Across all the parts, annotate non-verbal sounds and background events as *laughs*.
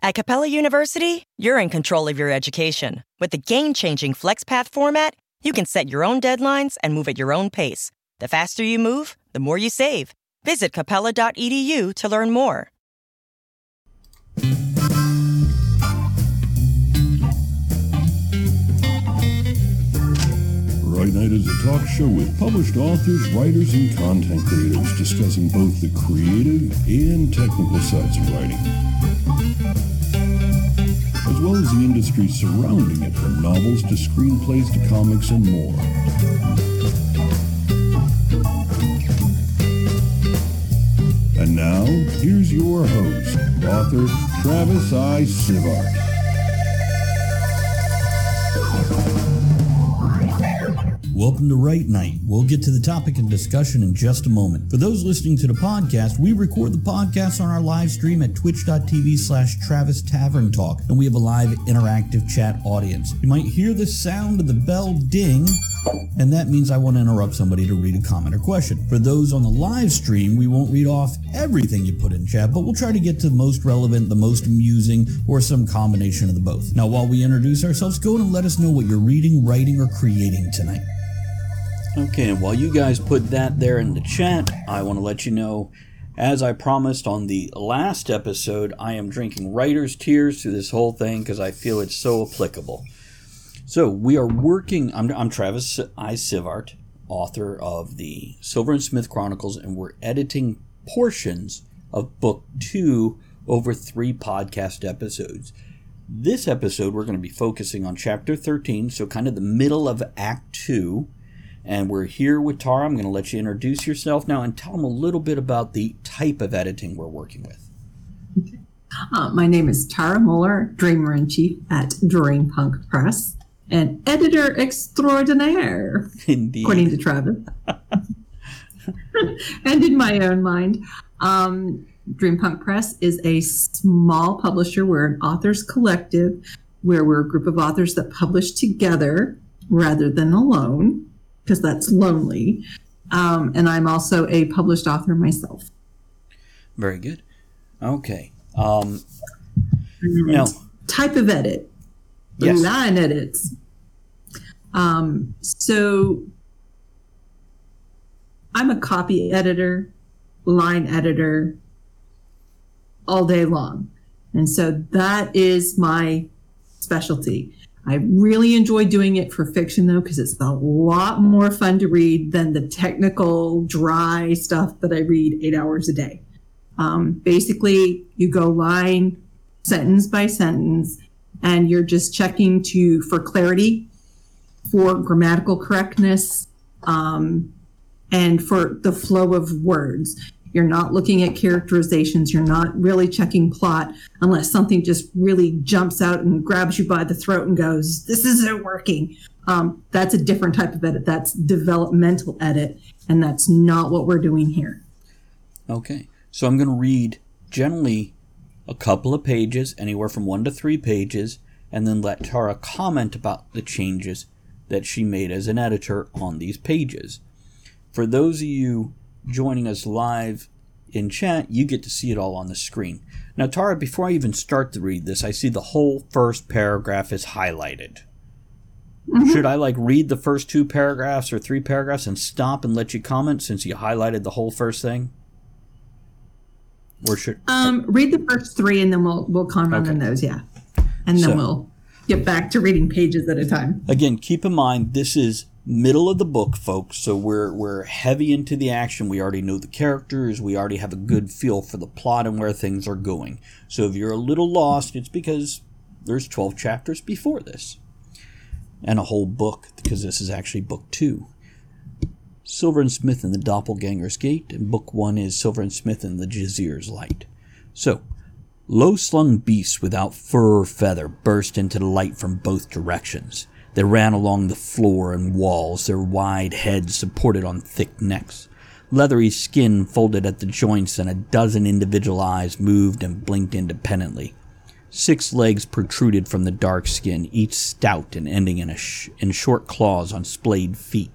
At Capella University, you're in control of your education. With the game changing FlexPath format, you can set your own deadlines and move at your own pace. The faster you move, the more you save. Visit capella.edu to learn more. Night is a talk show with published authors, writers, and content creators discussing both the creative and technical sides of writing, as well as the industry surrounding it from novels to screenplays to comics and more. And now, here's your host, author Travis I. Sivart. Welcome to Write Night. We'll get to the topic and discussion in just a moment. For those listening to the podcast, we record the podcast on our live stream at twitch.tv slash Travis Tavern Talk, and we have a live interactive chat audience. You might hear the sound of the bell ding, and that means I want to interrupt somebody to read a comment or question. For those on the live stream, we won't read off everything you put in chat, but we'll try to get to the most relevant, the most amusing, or some combination of the both. Now, while we introduce ourselves, go and let us know what you're reading, writing, or creating tonight. Okay, while you guys put that there in the chat, I want to let you know, as I promised on the last episode, I am drinking writer's tears through this whole thing because I feel it's so applicable. So we are working. I'm, I'm Travis I. Sivart, author of the Silver and Smith Chronicles, and we're editing portions of book two over three podcast episodes. This episode, we're going to be focusing on chapter 13, so kind of the middle of Act 2 and we're here with Tara. I'm going to let you introduce yourself now and tell them a little bit about the type of editing we're working with. Uh, my name is Tara Muller, Dreamer in Chief at Dream Punk Press, and editor extraordinaire, Indeed. according to Travis. *laughs* and in my own mind, um, Dream Punk Press is a small publisher. We're an authors collective where we're a group of authors that publish together rather than alone because that's lonely. Um, and I'm also a published author myself. Very good. Okay. Um, now, type of edit, yes. line edits. Um, so I'm a copy editor, line editor all day long. And so that is my specialty. I really enjoy doing it for fiction though, because it's a lot more fun to read than the technical, dry stuff that I read eight hours a day. Um, basically, you go line, sentence by sentence, and you're just checking to for clarity, for grammatical correctness, um, and for the flow of words. You're not looking at characterizations. You're not really checking plot unless something just really jumps out and grabs you by the throat and goes, This isn't working. Um, that's a different type of edit. That's developmental edit. And that's not what we're doing here. Okay. So I'm going to read generally a couple of pages, anywhere from one to three pages, and then let Tara comment about the changes that she made as an editor on these pages. For those of you joining us live in chat, you get to see it all on the screen. Now, Tara, before I even start to read this, I see the whole first paragraph is highlighted. Mm-hmm. Should I like read the first two paragraphs or three paragraphs and stop and let you comment since you highlighted the whole first thing? Or should um, read the first three and then we'll we'll comment okay. on those, yeah, and then so, we'll get back to reading pages at a time. Again, keep in mind this is middle of the book, folks. So we're we're heavy into the action. We already know the characters. We already have a good feel for the plot and where things are going. So if you're a little lost, it's because there's 12 chapters before this, and a whole book because this is actually book two. Silver and Smith and the Doppelganger's Gate, and book one is Silver and Smith and the Jazir's Light. So, low slung beasts without fur or feather burst into the light from both directions. They ran along the floor and walls, their wide heads supported on thick necks. Leathery skin folded at the joints, and a dozen individual eyes moved and blinked independently. Six legs protruded from the dark skin, each stout and ending in, sh- in short claws on splayed feet.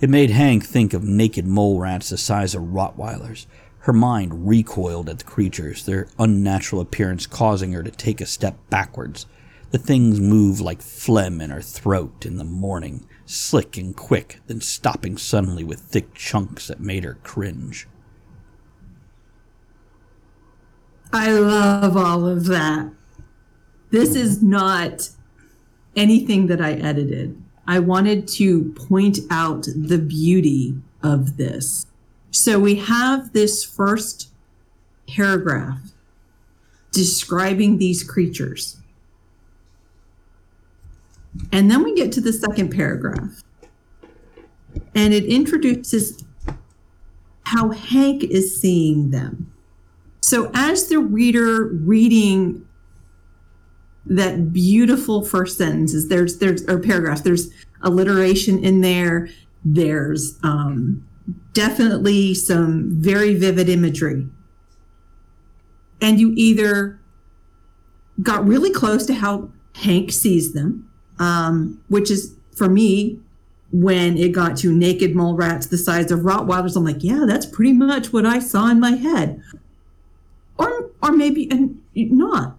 It made Hank think of naked mole rats the size of Rottweilers. Her mind recoiled at the creatures, their unnatural appearance causing her to take a step backwards. The things move like phlegm in her throat in the morning, slick and quick, then stopping suddenly with thick chunks that made her cringe. I love all of that. This is not anything that I edited. I wanted to point out the beauty of this. So we have this first paragraph describing these creatures. And then we get to the second paragraph. And it introduces how Hank is seeing them. So as the reader reading that beautiful first sentences, there's there's or paragraphs, there's alliteration in there, there's um, definitely some very vivid imagery. And you either got really close to how Hank sees them, um, which is for me when it got to naked mole rats the size of Rottweilers. I'm like, yeah, that's pretty much what I saw in my head, or or maybe and not,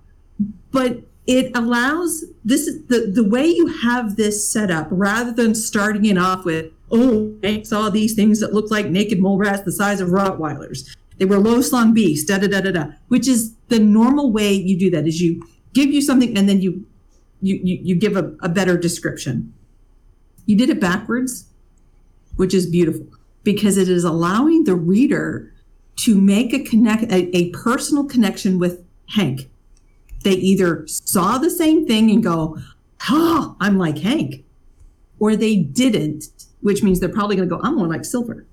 but it allows this the the way you have this set up rather than starting it off with oh I saw these things that look like naked mole rats the size of Rottweilers. They were low slung beasts, da da da da da. Which is the normal way you do that is you give you something and then you you you, you give a, a better description. You did it backwards, which is beautiful because it is allowing the reader to make a connect a, a personal connection with Hank. They either saw the same thing and go, "Oh, I'm like Hank," or they didn't, which means they're probably going to go, "I'm more like Silver."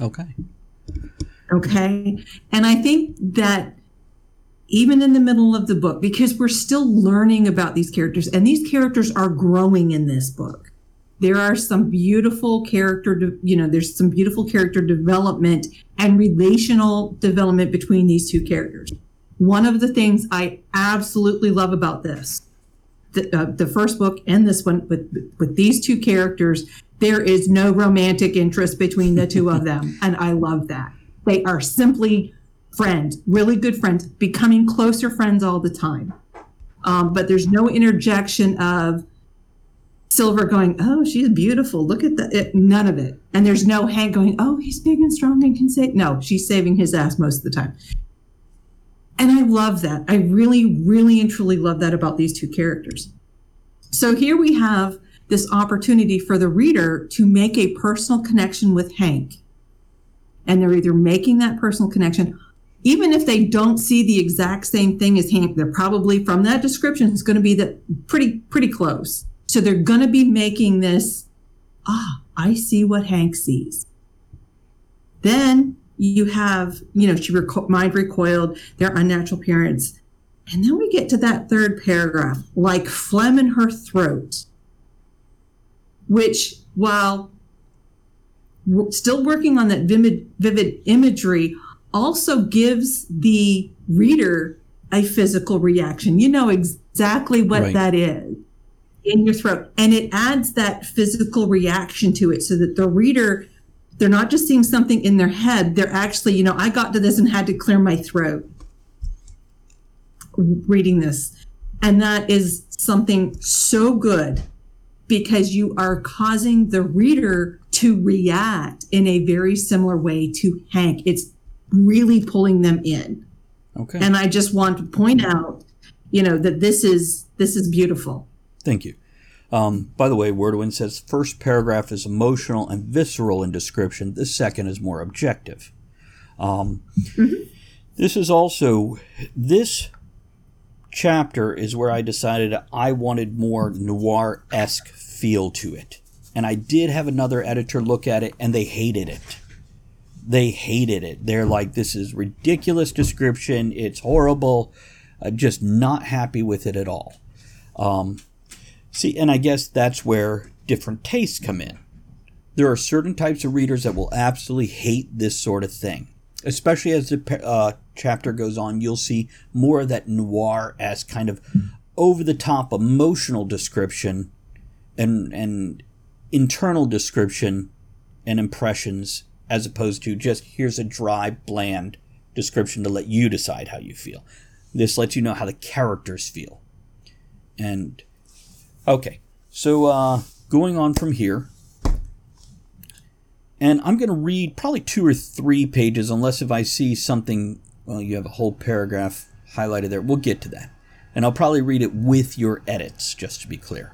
Okay. Okay. And I think that even in the middle of the book, because we're still learning about these characters, and these characters are growing in this book. There are some beautiful character, de- you know, there's some beautiful character development and relational development between these two characters. One of the things I absolutely love about this, the, uh, the first book and this one, with with these two characters, there is no romantic interest between the two of them, and I love that. They are simply friends, really good friends, becoming closer friends all the time. Um, but there's no interjection of Silver going, "Oh, she's beautiful. Look at that." It, none of it. And there's no Hank going, "Oh, he's big and strong and can say." No, she's saving his ass most of the time. And I love that. I really, really and truly love that about these two characters. So here we have this opportunity for the reader to make a personal connection with Hank. And they're either making that personal connection, even if they don't see the exact same thing as Hank, they're probably from that description, it's going to be that pretty, pretty close. So they're going to be making this, ah, I see what Hank sees. Then you have, you know, she reco- mind recoiled, their unnatural parents. And then we get to that third paragraph, like phlegm in her throat, which, while still working on that vivid, vivid imagery, also gives the reader a physical reaction. You know exactly what Right. that is in your throat. And it adds that physical reaction to it so that the reader, they're not just seeing something in their head, they're actually, you know, I got to this and had to clear my throat reading this. And that is something so good because you are causing the reader to react in a very similar way to Hank. It's really pulling them in. Okay. And I just want to point out, you know, that this is this is beautiful. Thank you. Um, by the way, Wordwin says first paragraph is emotional and visceral in description. The second is more objective. Um, This is also this chapter is where I decided I wanted more noir esque feel to it, and I did have another editor look at it, and they hated it. They hated it. They're like, "This is ridiculous description. It's horrible." Uh, just not happy with it at all. See, and I guess that's where different tastes come in. There are certain types of readers that will absolutely hate this sort of thing. Especially as the uh, chapter goes on, you'll see more of that noir as kind of over the top emotional description and, and internal description and impressions as opposed to just here's a dry, bland description to let you decide how you feel. This lets you know how the characters feel. And okay, so uh, going on from here, and I'm going to read probably two or three pages, unless if I see something, well, you have a whole paragraph highlighted there. We'll get to that. And I'll probably read it with your edits, just to be clear.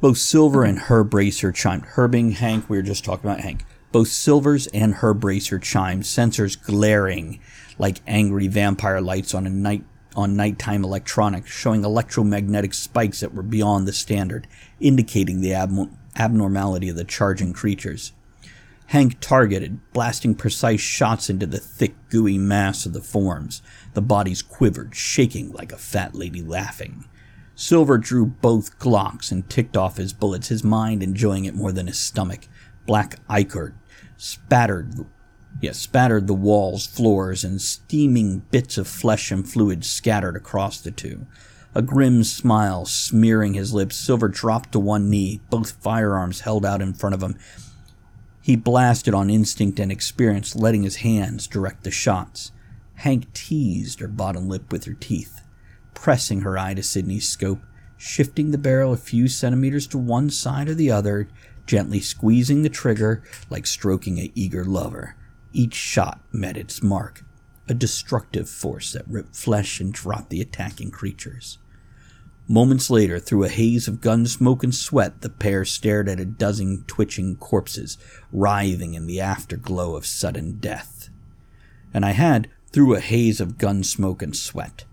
Both Silver and Herb Bracer chimed. Herbing Hank, we were just talking about Hank. Both Silver's and Herb Bracer chimed, sensors glaring like angry vampire lights on a night on nighttime electronics, showing electromagnetic spikes that were beyond the standard, indicating the ab- abnormality of the charging creatures. Hank targeted, blasting precise shots into the thick, gooey mass of the forms. The bodies quivered, shaking like a fat lady laughing. Silver drew both Glocks and ticked off his bullets, his mind enjoying it more than his stomach. Black ichor spattered yeah, spattered the walls, floors, and steaming bits of flesh and fluid scattered across the two. A grim smile smearing his lips, Silver dropped to one knee, both firearms held out in front of him. He blasted on instinct and experience, letting his hands direct the shots. Hank teased her bottom lip with her teeth, pressing her eye to Sidney's scope, shifting the barrel a few centimeters to one side or the other, gently squeezing the trigger like stroking a eager lover. Each shot met its mark, a destructive force that ripped flesh and dropped the attacking creatures. Moments later, through a haze of gun smoke and sweat, the pair stared at a dozen twitching corpses, writhing in the afterglow of sudden death. And I had, through a haze of gun smoke and sweat.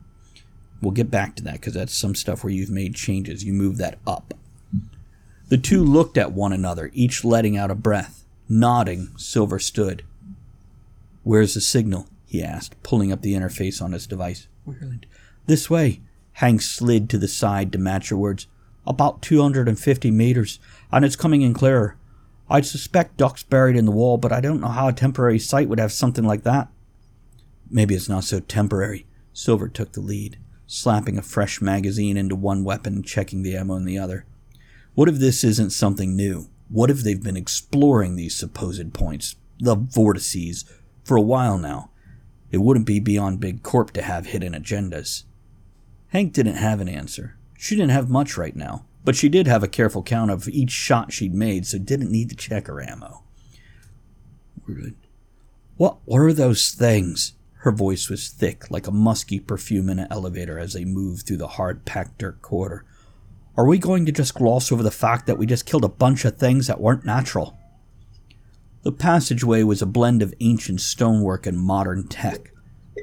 We'll get back to that because that's some stuff where you've made changes. You move that up. The two looked at one another, each letting out a breath. Nodding, Silver stood. Where's the signal? he asked, pulling up the interface on his device. This way. Hank slid to the side to match her words. About 250 meters, and it's coming in clearer. I'd suspect Duck's buried in the wall, but I don't know how a temporary site would have something like that. Maybe it's not so temporary. Silver took the lead, slapping a fresh magazine into one weapon and checking the ammo in the other. What if this isn't something new? What if they've been exploring these supposed points, the vortices, for a while now. It wouldn't be beyond Big Corp to have hidden agendas. Hank didn't have an answer. She didn't have much right now, but she did have a careful count of each shot she'd made, so didn't need to check her ammo. What were those things? Her voice was thick, like a musky perfume in an elevator as they moved through the hard packed dirt corridor. Are we going to just gloss over the fact that we just killed a bunch of things that weren't natural? The passageway was a blend of ancient stonework and modern tech.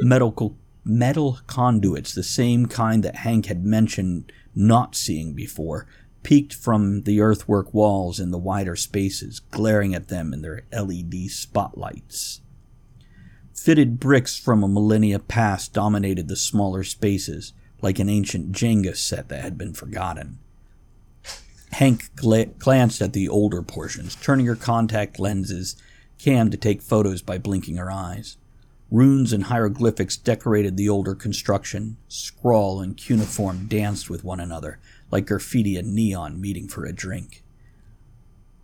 Medical, metal conduits, the same kind that Hank had mentioned not seeing before, peeked from the earthwork walls in the wider spaces, glaring at them in their LED spotlights. Fitted bricks from a millennia past dominated the smaller spaces, like an ancient Jenga set that had been forgotten. Hank gla- glanced at the older portions, turning her contact lenses cam to take photos by blinking her eyes. Runes and hieroglyphics decorated the older construction. Scrawl and cuneiform danced with one another, like graffiti and neon meeting for a drink.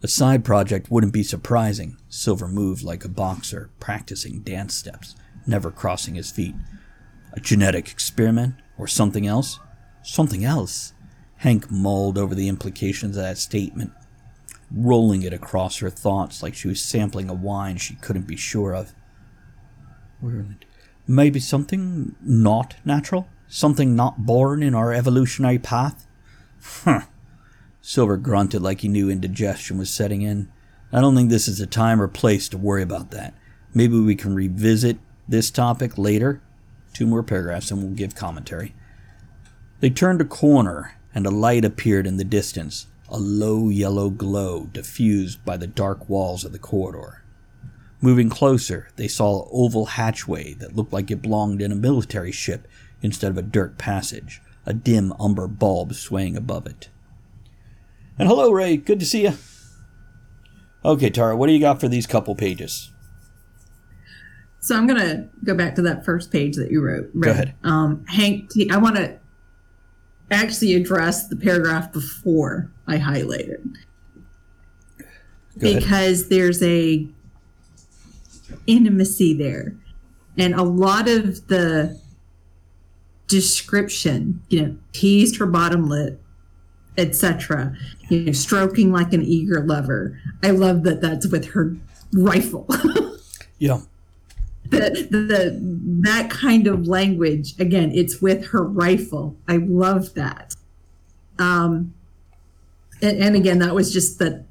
A side project wouldn't be surprising. Silver moved like a boxer, practicing dance steps, never crossing his feet. A genetic experiment? Or something else? Something else? Hank mulled over the implications of that statement, rolling it across her thoughts like she was sampling a wine she couldn't be sure of. Maybe something not natural? Something not born in our evolutionary path? Huh. Silver grunted like he knew indigestion was setting in. I don't think this is the time or place to worry about that. Maybe we can revisit this topic later. Two more paragraphs and we'll give commentary. They turned a corner and a light appeared in the distance, a low yellow glow diffused by the dark walls of the corridor. Moving closer, they saw an oval hatchway that looked like it belonged in a military ship instead of a dirt passage, a dim umber bulb swaying above it. And hello, Ray. Good to see you. Okay, Tara, what do you got for these couple pages? So I'm going to go back to that first page that you wrote. Go ahead. Um, Hank, I want to actually address the paragraph before I highlighted. Go ahead. because there's a intimacy there. And a lot of the description, you know, teased her bottom lip, etc. You know, stroking like an eager lover. I love that that's with her rifle. *laughs* Yeah. The, the that kind of language again it's with her rifle. I love that. Um and, and again that was just that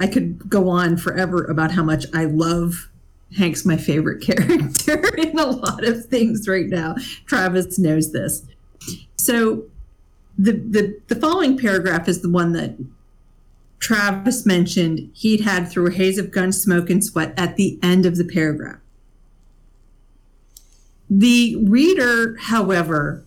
i could go on forever about how much i love hank's my favorite *laughs* character in a lot of things right now. Travis knows this. So the the, the following paragraph is the one that travis mentioned he'd had through a haze of gun smoke and sweat at the end of the paragraph the reader, however,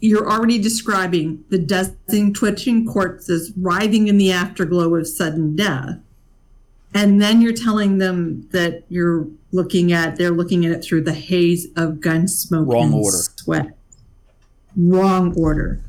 you're already describing the dozen twitching corpses writhing in the afterglow of sudden death. And then you're telling them that you're looking at, they're looking at it through the haze of gun smoke Wrong and order. sweat. Wrong order.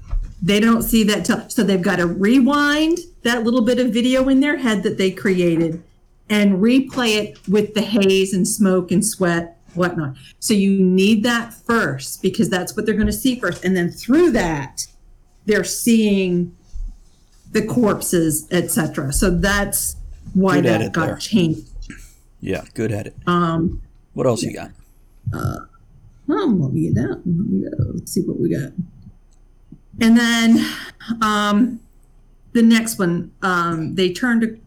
They don't see that till, so they've got to rewind that little bit of video in their head that they created and replay it with the haze and smoke and sweat whatnot. So you need that first because that's what they're going to see first, and then through that, they're seeing the corpses, etc. So that's why Good that got there. changed. Yeah. Good at it. Um, What else you got? um, let me get down. Let me go. Let's see what we got. And then um, the next one, um, they turned to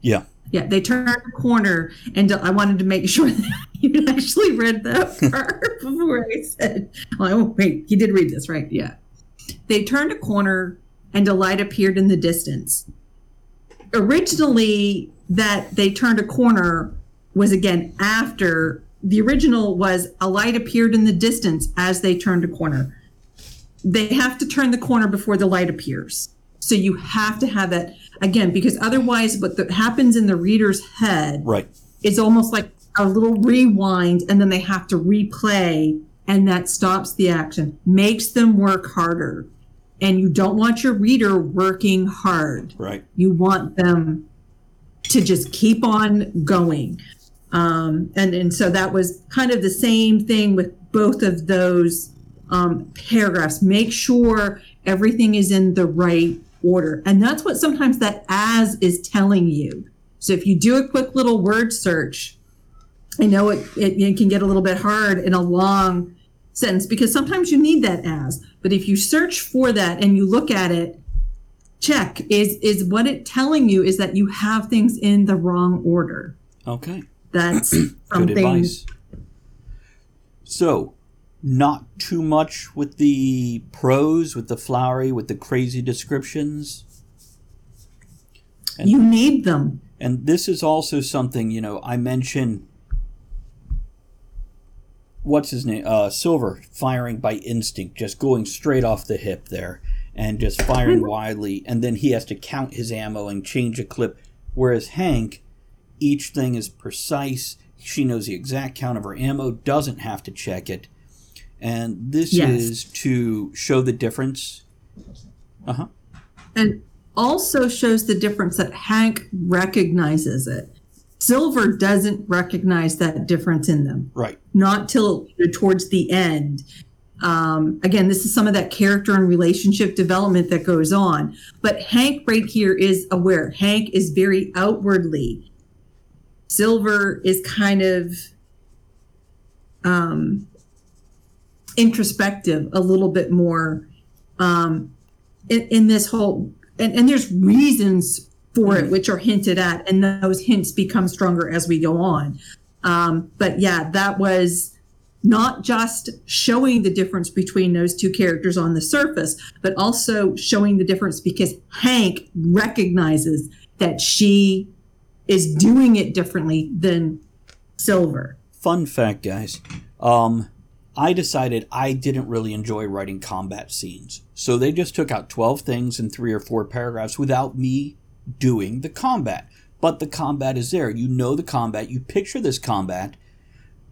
Yeah. Yeah, they turned a corner, and I wanted to make *laughs* sure that you actually read that *laughs* part before I said, "Oh wait, he did read this, right?" Yeah. They turned a corner, and a light appeared in the distance. Originally, that they turned a corner was again after the original was a light appeared in the distance as they turned a corner. They have to turn the corner before the light appears. So you have to have that again because otherwise what the, happens in the reader's head Right. is almost like a little rewind and then they have to replay and that stops the action makes them work harder and you don't want your reader working hard Right. you want them to just keep on going um, and and so that was kind of the same thing with both of those um, paragraphs make sure everything is in the right order and that's what sometimes that as is telling you so if you do a quick little word search i know it, it, it can get a little bit hard in a long sentence because sometimes you need that as but if you search for that and you look at it check is is what it telling you is that you have things in the wrong order Okay. that's Good advice. So, not too much with the prose, with the flowery, with the crazy descriptions. And, you need them And this is also something, you know, I mentioned what's his name? Uh Silver firing by instinct, just going straight off the hip there and just firing wildly and then he has to count his ammo and change a clip whereas Hank each thing is precise. She knows the exact count of her ammo, doesn't have to check it. And this Yes. is to show the difference. Uh-huh. and also shows the difference that hank recognizes it silver doesn't recognize that difference in them Right. not till towards the end. Um, again, this is some of that character and relationship development that goes on. But Hank right here is aware. Hank is very outwardly. Silver is kind of um, introspective, a little bit more um, in, in this whole. And, and there's reasons for it, which are hinted at, and those hints become stronger as we go on. Um, but yeah, that was not just showing the difference between those two characters on the surface, but also showing the difference because Hank recognizes that she is doing it differently than Silver. Fun fact, guys. Um, I decided I didn't really enjoy writing combat scenes. So they just took out 12 things in three or four paragraphs without me doing the combat. But the combat is there. You know the combat. You picture this combat.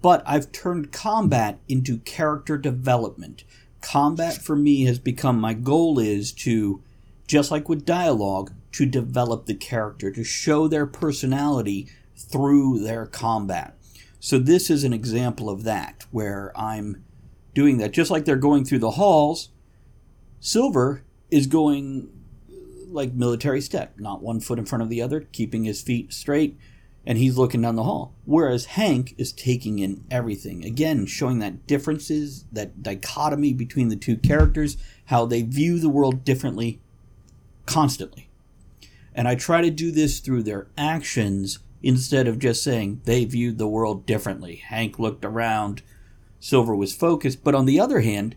But I've turned combat into character development. Combat for me has become my goal is to, just like with dialogue, to develop the character, to show their personality through their combat. So this is an example of that, where I'm doing that. Just like they're going through the halls, Silver is going uh, like military step, not one foot in front of the other, keeping his feet straight, and he's looking down the hall. Whereas Hank is taking in everything. Again, showing that differences, that dichotomy between the two characters, how they view the world differently constantly. And I try to do this through their actions instead of just saying they viewed the world differently. Hank looked around, Silver was focused, but on the other hand,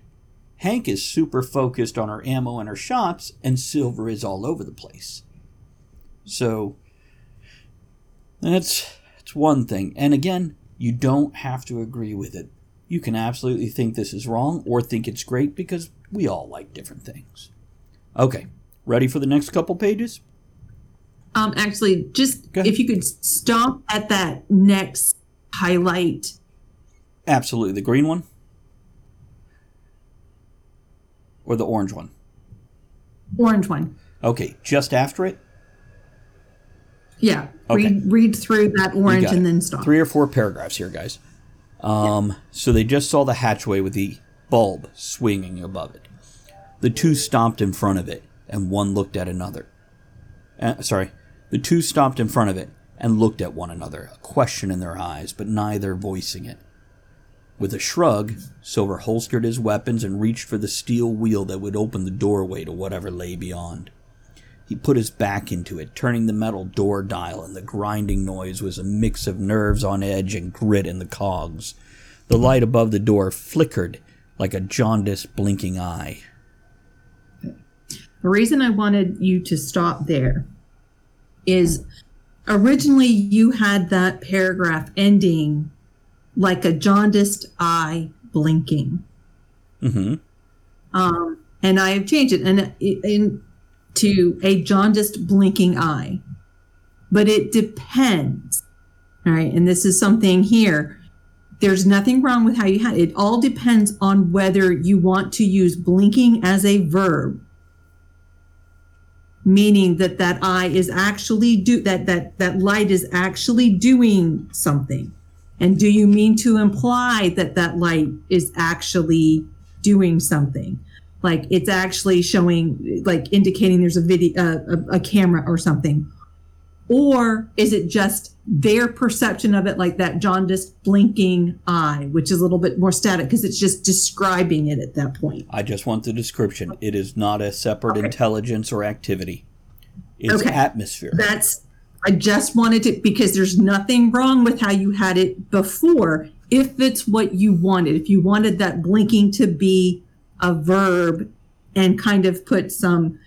Hank is super focused on her ammo and her shots, and Silver is all over the place. So that's that's one thing. And again, you don't have to agree with it. You can absolutely think this is wrong or think it's great because we all like different things. Okay, ready for the next couple pages? Um, actually, just if you could stop at that next highlight. Absolutely, the green one or the orange one? Orange one. Okay, just after it. Yeah. Okay. Read read through that orange and then stop. Three or four paragraphs here, guys. Um, yeah. So they just saw the hatchway with the bulb swinging above it. The two stomped in front of it, and one looked at another. Uh, sorry, the two stopped in front of it and looked at one another, a question in their eyes, but neither voicing it. With a shrug, Silver holstered his weapons and reached for the steel wheel that would open the doorway to whatever lay beyond. He put his back into it, turning the metal door dial, and the grinding noise was a mix of nerves on edge and grit in the cogs. The light above the door flickered like a jaundiced blinking eye. The reason I wanted you to stop there is originally you had that paragraph ending like a jaundiced eye blinking. Mm-hmm. Um, and I have changed it and in to a jaundiced blinking eye. But it depends. All right, and this is something here. There's nothing wrong with how you had it. It all depends on whether you want to use blinking as a verb meaning that that eye is actually do that that that light is actually doing something. And do you mean to imply that that light is actually doing something? Like it's actually showing like indicating there's a video uh, a, a camera or something or is it just their perception of it like that jaundiced blinking eye which is a little bit more static because it's just describing it at that point? I just want the description. It is not a separate okay. intelligence or activity. It's okay. atmosphere. That's i just wanted to because there's nothing wrong with how you had it before if it's what you wanted. If you wanted that blinking to be a verb and kind of put some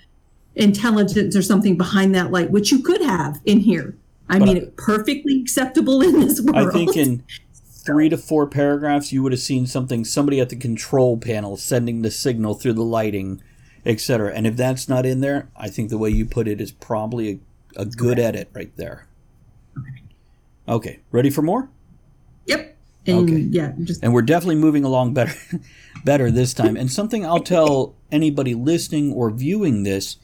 intelligence or something behind that light, which you could have in here. I but mean, perfectly acceptable in this world. I think in *laughs* three to four paragraphs, you would have seen something somebody at the control panel sending the signal through the lighting, etc. And if that's not in there, I think the way you put it is probably a, a good edit right there. Okay. Okay, ready for more? Yep. And okay. yeah, just and we're definitely moving along better, *laughs* better this time. And something I'll tell anybody listening or viewing this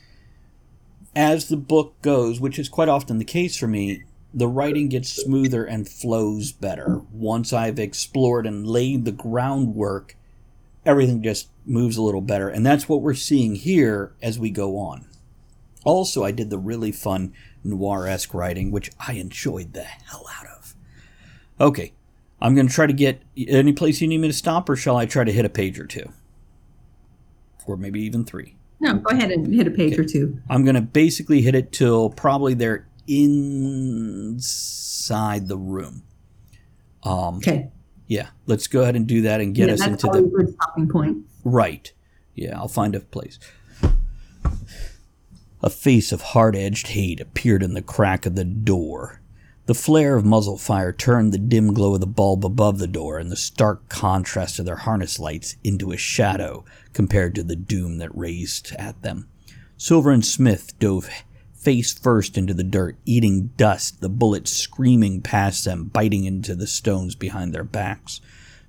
as the book goes, which is quite often the case for me, the writing gets smoother and flows better. Once I've explored and laid the groundwork, everything just moves a little better. And that's what we're seeing here as we go on. Also, I did the really fun noir esque writing, which I enjoyed the hell out of. Okay, I'm going to try to get any place you need me to stop, or shall I try to hit a page or two? Or maybe even three. No, go ahead and hit a page okay. or two. I'm going to basically hit it till probably they're inside the room. Um, okay. Yeah, let's go ahead and do that and get yeah, us into the good stopping point. Right. Yeah, I'll find a place. A face of hard-edged hate appeared in the crack of the door. The flare of muzzle fire turned the dim glow of the bulb above the door and the stark contrast of their harness lights into a shadow compared to the doom that raised at them. Silver and Smith dove face first into the dirt, eating dust, the bullets screaming past them, biting into the stones behind their backs.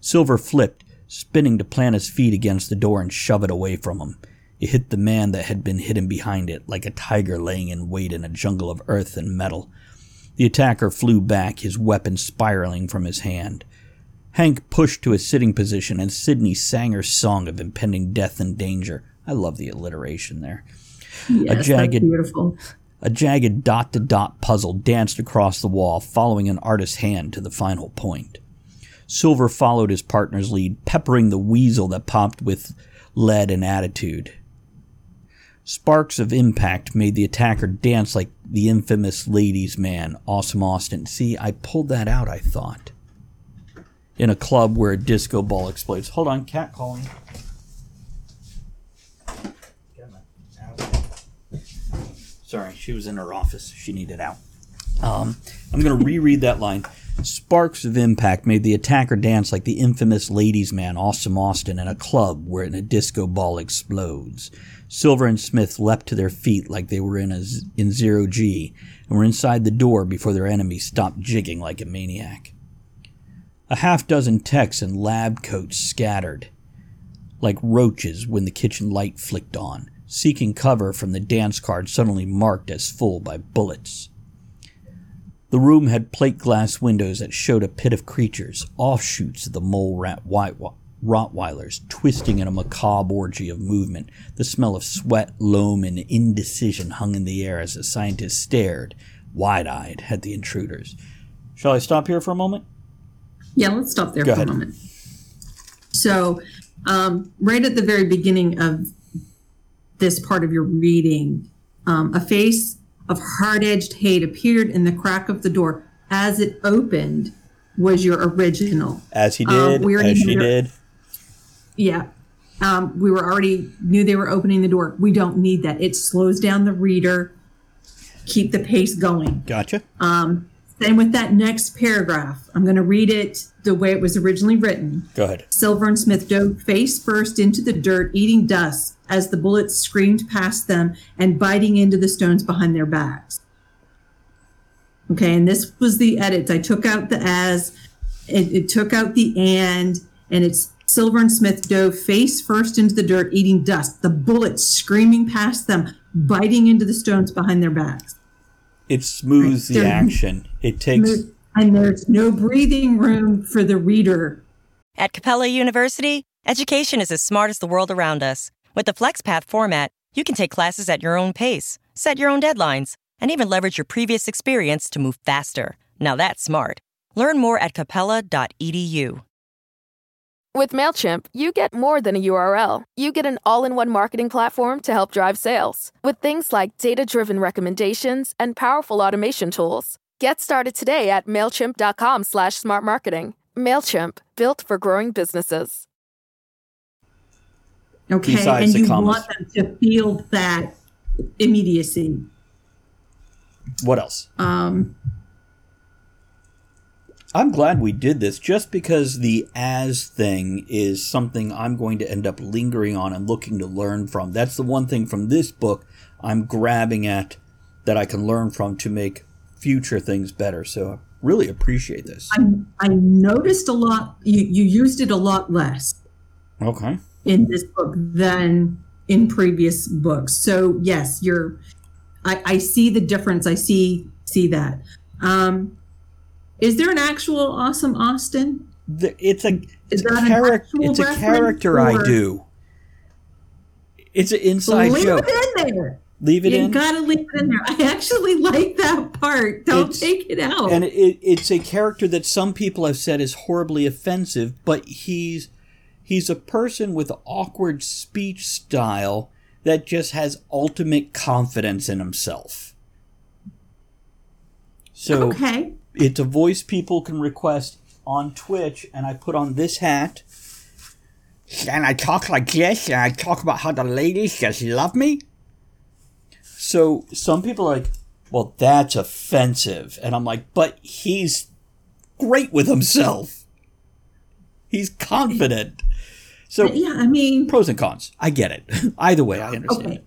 Silver flipped, spinning to plant his feet against the door and shove it away from him. It hit the man that had been hidden behind it, like a tiger laying in wait in a jungle of earth and metal. The attacker flew back, his weapon spiraling from his hand. Hank pushed to a sitting position, and Sidney sang her song of impending death and danger. I love the alliteration there. Yes, jagged- that's beautiful. A jagged dot to dot puzzle danced across the wall, following an artist's hand to the final point. Silver followed his partner's lead, peppering the weasel that popped with lead and attitude. Sparks of impact made the attacker dance like the infamous ladies' man, Awesome Austin. See, I pulled that out, I thought. In a club where a disco ball explodes. Hold on, cat calling. Sorry, she was in her office. She needed out. Um, I'm going to reread that line. Sparks of impact made the attacker dance like the infamous ladies' man, Awesome Austin, in a club where a disco ball explodes. Silver and Smith leapt to their feet like they were in in zero G and were inside the door before their enemy stopped jigging like a maniac. A half dozen techs in lab coats scattered like roaches when the kitchen light flicked on, seeking cover from the dance card suddenly marked as full by bullets. The room had plate glass windows that showed a pit of creatures, offshoots of the mole rat white Rottweilers, twisting in a macabre orgy of movement. The smell of sweat, loam, and indecision hung in the air as the scientists stared, wide eyed, at the intruders. Shall I stop here for a moment? Yeah, let's stop there Go for ahead. a moment. So, um, right at the very beginning of this part of your reading, um, a face of hard edged hate appeared in the crack of the door. As it opened, was your original. As he Um, did, we already as she there- did. Yeah. Um, we were already knew they were opening the door. We don't need that. It slows down the reader. Keep the pace going. Gotcha. Same with that next paragraph. I'm going to read it the way it was originally written. Go ahead. Silver and Smith dove face first into the dirt, eating dust as the bullets screamed past them and biting into the stones behind their backs. Okay, and this was the edits I took out the as, it, it took out the and, and it's Silver and Smith dove face first into the dirt, eating dust, the bullets screaming past them, biting into the stones behind their backs. It smooths the There- action. It takes. And there's no breathing room for the reader At Capella University, education is as smart as the world around us. With the FlexPath format, you can take classes at your own pace, set your own deadlines, and even leverage your previous experience to move faster. Now that's smart. Learn more at capella.edu. With MailChimp, you get more than a URL. You get an all in one marketing platform to help drive sales with things like data driven recommendations and powerful automation tools. Get started today at MailChimp.com slash smart marketing. MailChimp, built for growing businesses. Okay, Besides and you commas. want them to feel that immediacy. What else? Um, I'm glad we did this just because the as thing is something I'm going to end up lingering on and looking to learn from. That's the one thing from this book I'm grabbing at that I can learn from to make future things better. So I really appreciate this. I, I noticed a lot. You you used it a lot less Okay. in this book than in previous books. So yes, you're. I, I see the difference. I see see that. Um, is there an actual awesome Austin? The- It's a Is it's a character. It's a character I do. It's an inside leave joke. it in there. Leave it in. you in. gotta leave it in there. I actually like that part. Don't It's- take it out. and it, it's a character that some people have said is horribly offensive but he's he's a person with awkward speech style that just has ultimate confidence in himself so okay. It's a voice people can request on twitch and i put on this hat. And i talk like this and i talk about how the ladies just love me. So some people are like well that's offensive. And i'm like but he's great with himself. He's confident. So Yeah, I mean, pros and cons. I get it. *laughs* Either way i understand Okay. it.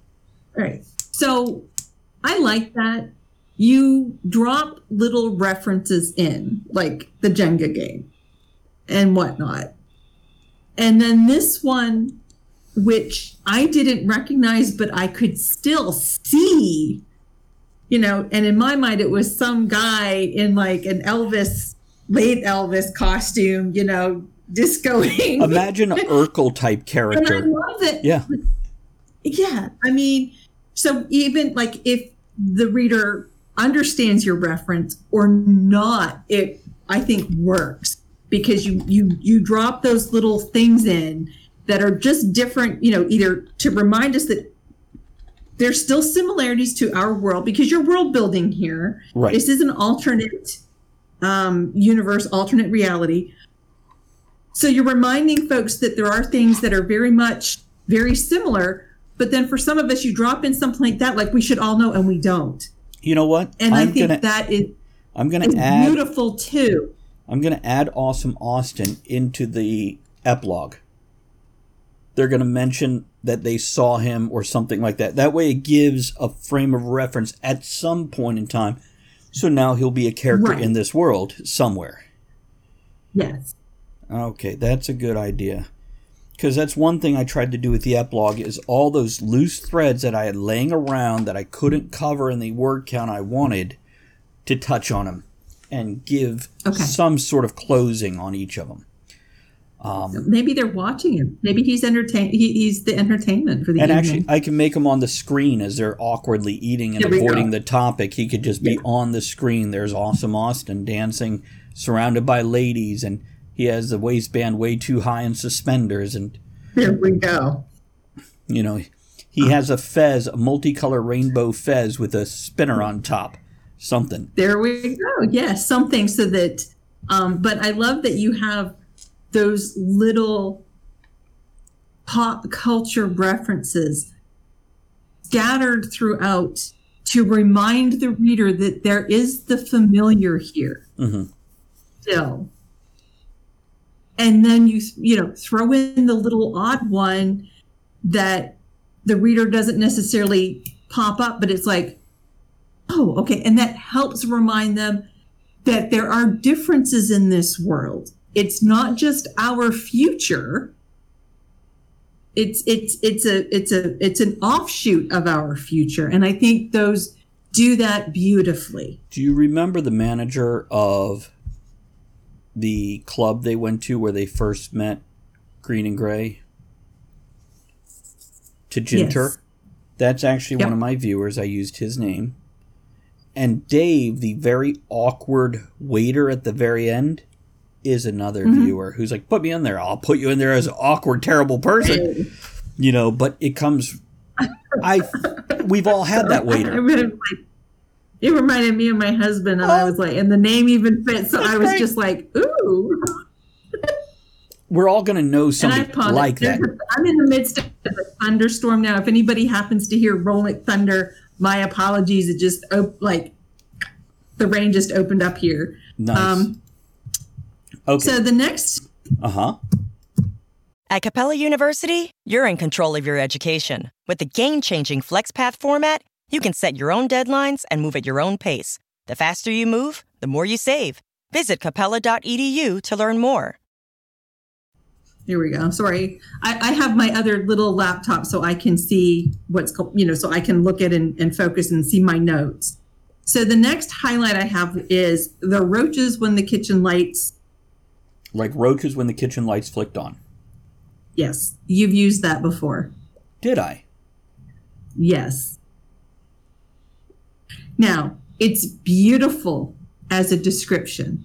All right. So I like that. You drop little references in, like the Jenga game and whatnot. And then this one, which I didn't recognize, but I could still see, you know, and in my mind, it was some guy in like an Elvis, late Elvis costume, you know, discoing. *laughs* Imagine an Urkel type *laughs* and I character. love it. Yeah. Yeah. I mean, so even like if the reader understands your reference or not, it I think works because you you you drop those little things in that are just different, you know, either to remind us that there's still similarities to our world because you're world building here. Right. This is an alternate um, universe, alternate reality. So you're reminding folks that there are things that are very much very similar, but then for some of us, you drop in something like that, like we should all know, and we don't. You know what? And i I'm think gonna that is, I'm gonna is add beautiful too. I'm gonna add Awesome Austin into the epilogue. They're gonna mention that they saw him or something like that. That way, it gives a frame of reference at some point in time. So now he'll be a character Right. in this world somewhere. Yes. Okay, that's a good idea. Because that's one thing I tried to do with the epilogue is all those loose threads that I had laying around that I couldn't cover in the word count I wanted to touch on them and give Okay. some sort of closing on each of them. Um, maybe they're watching him. Maybe he's entertain. He, he's the entertainment for the And evening. actually, I can make him on the screen as they're awkwardly eating and we go. avoiding the topic. He could just be on the screen. There's awesome Austin dancing, surrounded by ladies, and he has the waistband way too high and suspenders, and there we go. you know, he has a fez, a multicolor rainbow fez with a spinner on top. Something. There we go. Yes, something so that. Um, but I love that you have those little pop culture references scattered throughout to remind the reader that there is the familiar here Mhm. still. And then you you know throw in the little odd one that the reader doesn't necessarily pop up, but it's like, oh, okay. And that helps remind them that there are differences in this world. It's not just our future. It's it's it's a it's a it's an offshoot of our future. And I think those do that beautifully. Do you remember the manager of the club they went to where they first met Green and Gray? To Jinter? Yes. That's actually Yep. one of my viewers. I used his name. And Dave, the very awkward waiter at the very end, is another Mm-hmm. viewer who's like, put me in there. I'll put you in there as an awkward, terrible person. You know, but it comes. I. We've all had that *laughs* waiter. Remember, like, it reminded me of my husband, and I was like, and the name even fits. So I was right. just like, ooh. We're all going to know And I somebody apologize. like that. There's a- I'm in the midst of a thunderstorm now. If anybody happens to hear rolling thunder, my apologies. It just op- like the rain just opened up here. Nice. Um, okay. So the next, uh huh. At Capella University, you're in control of your education. With the game changing FlexPath format, you can set your own deadlines and move at your own pace. The faster you move, the more you save. Visit capella.edu to learn more. here we go. Sorry, I, I have my other little laptop so I can see what's go- you know so I can look at and, and focus and see my notes. So the next highlight I have is the roaches when the kitchen lights. Like roaches when the kitchen lights flicked on. Yes, you've used that before. Did I? Yes. Now, it's beautiful as a description,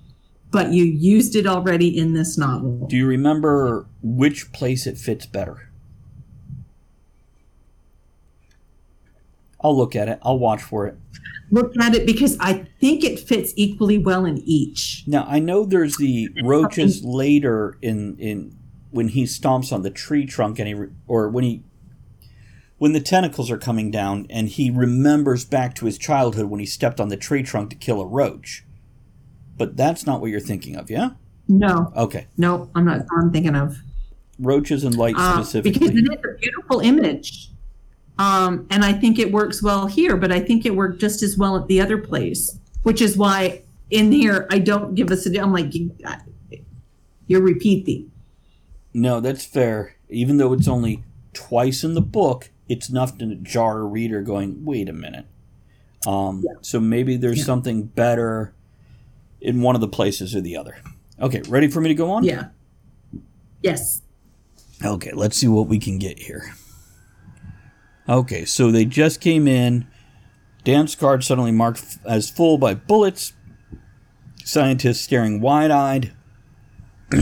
but you used it already in this novel. Do you remember which place it fits better? I'll look at it. I'll watch for it. Look at it because I think it fits equally well in each. Now I know there's the roaches later in in when he stomps on the tree trunk and he or when he when the tentacles are coming down and he remembers back to his childhood when he stepped on the tree trunk to kill a roach. But that's not what you're thinking of, yeah? No, Okay. no, I'm not. I'm thinking of Roaches and light uh, specifically. because it is a beautiful image, um, and I think it works well here. But I think it worked just as well at the other place, which is why in here I don't give us a. I'm like you, you're repeating. No, that's fair. Even though it's only twice in the book, it's enough to jar a reader going, wait a minute. Um, yeah. So maybe there's yeah. something better in one of the places or the other. Okay, ready for me to go on? Yeah. Yes. Okay, let's see what we can get here. Okay, so they just came in. Dance card suddenly marked as full by bullets. Scientists staring wide eyed. *clears throat*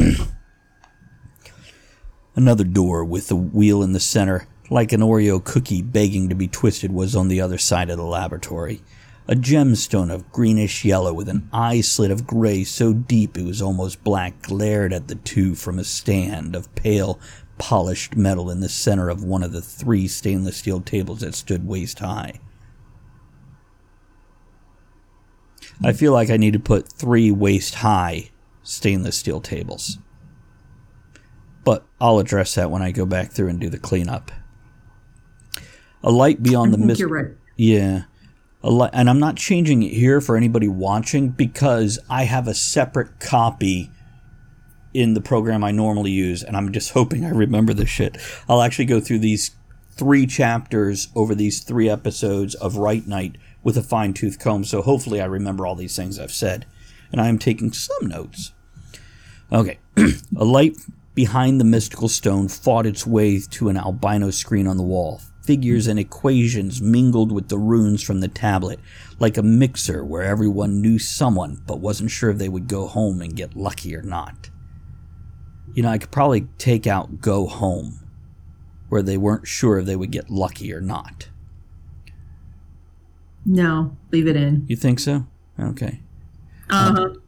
Another door with a wheel in the center, like an Oreo cookie begging to be twisted, was on the other side of the laboratory. A gemstone of greenish yellow with an eye slit of gray so deep it was almost black glared at the two from a stand of pale, polished metal in the center of one of the three stainless steel tables that stood waist high. I feel like I need to put three waist high stainless steel tables. But I'll address that when I go back through and do the cleanup. A light beyond the mist. You're right. Yeah and I'm not changing it here for anybody watching because I have a separate copy in the program I normally use, and I'm just hoping I remember this shit. I'll actually go through these three chapters over these three episodes of Write Night with a fine tooth comb, so hopefully I remember all these things I've said. And I am taking some notes. Okay. *clears throat* a light behind the mystical stone fought its way to an albino screen on the wall figures and equations mingled with the runes from the tablet, like a mixer where everyone knew someone but wasn't sure if they would go home and get lucky or not. You know, I could probably take out go home, where they weren't sure if they would get lucky or not. No, leave it in. You think so? Okay. Uh huh. Um,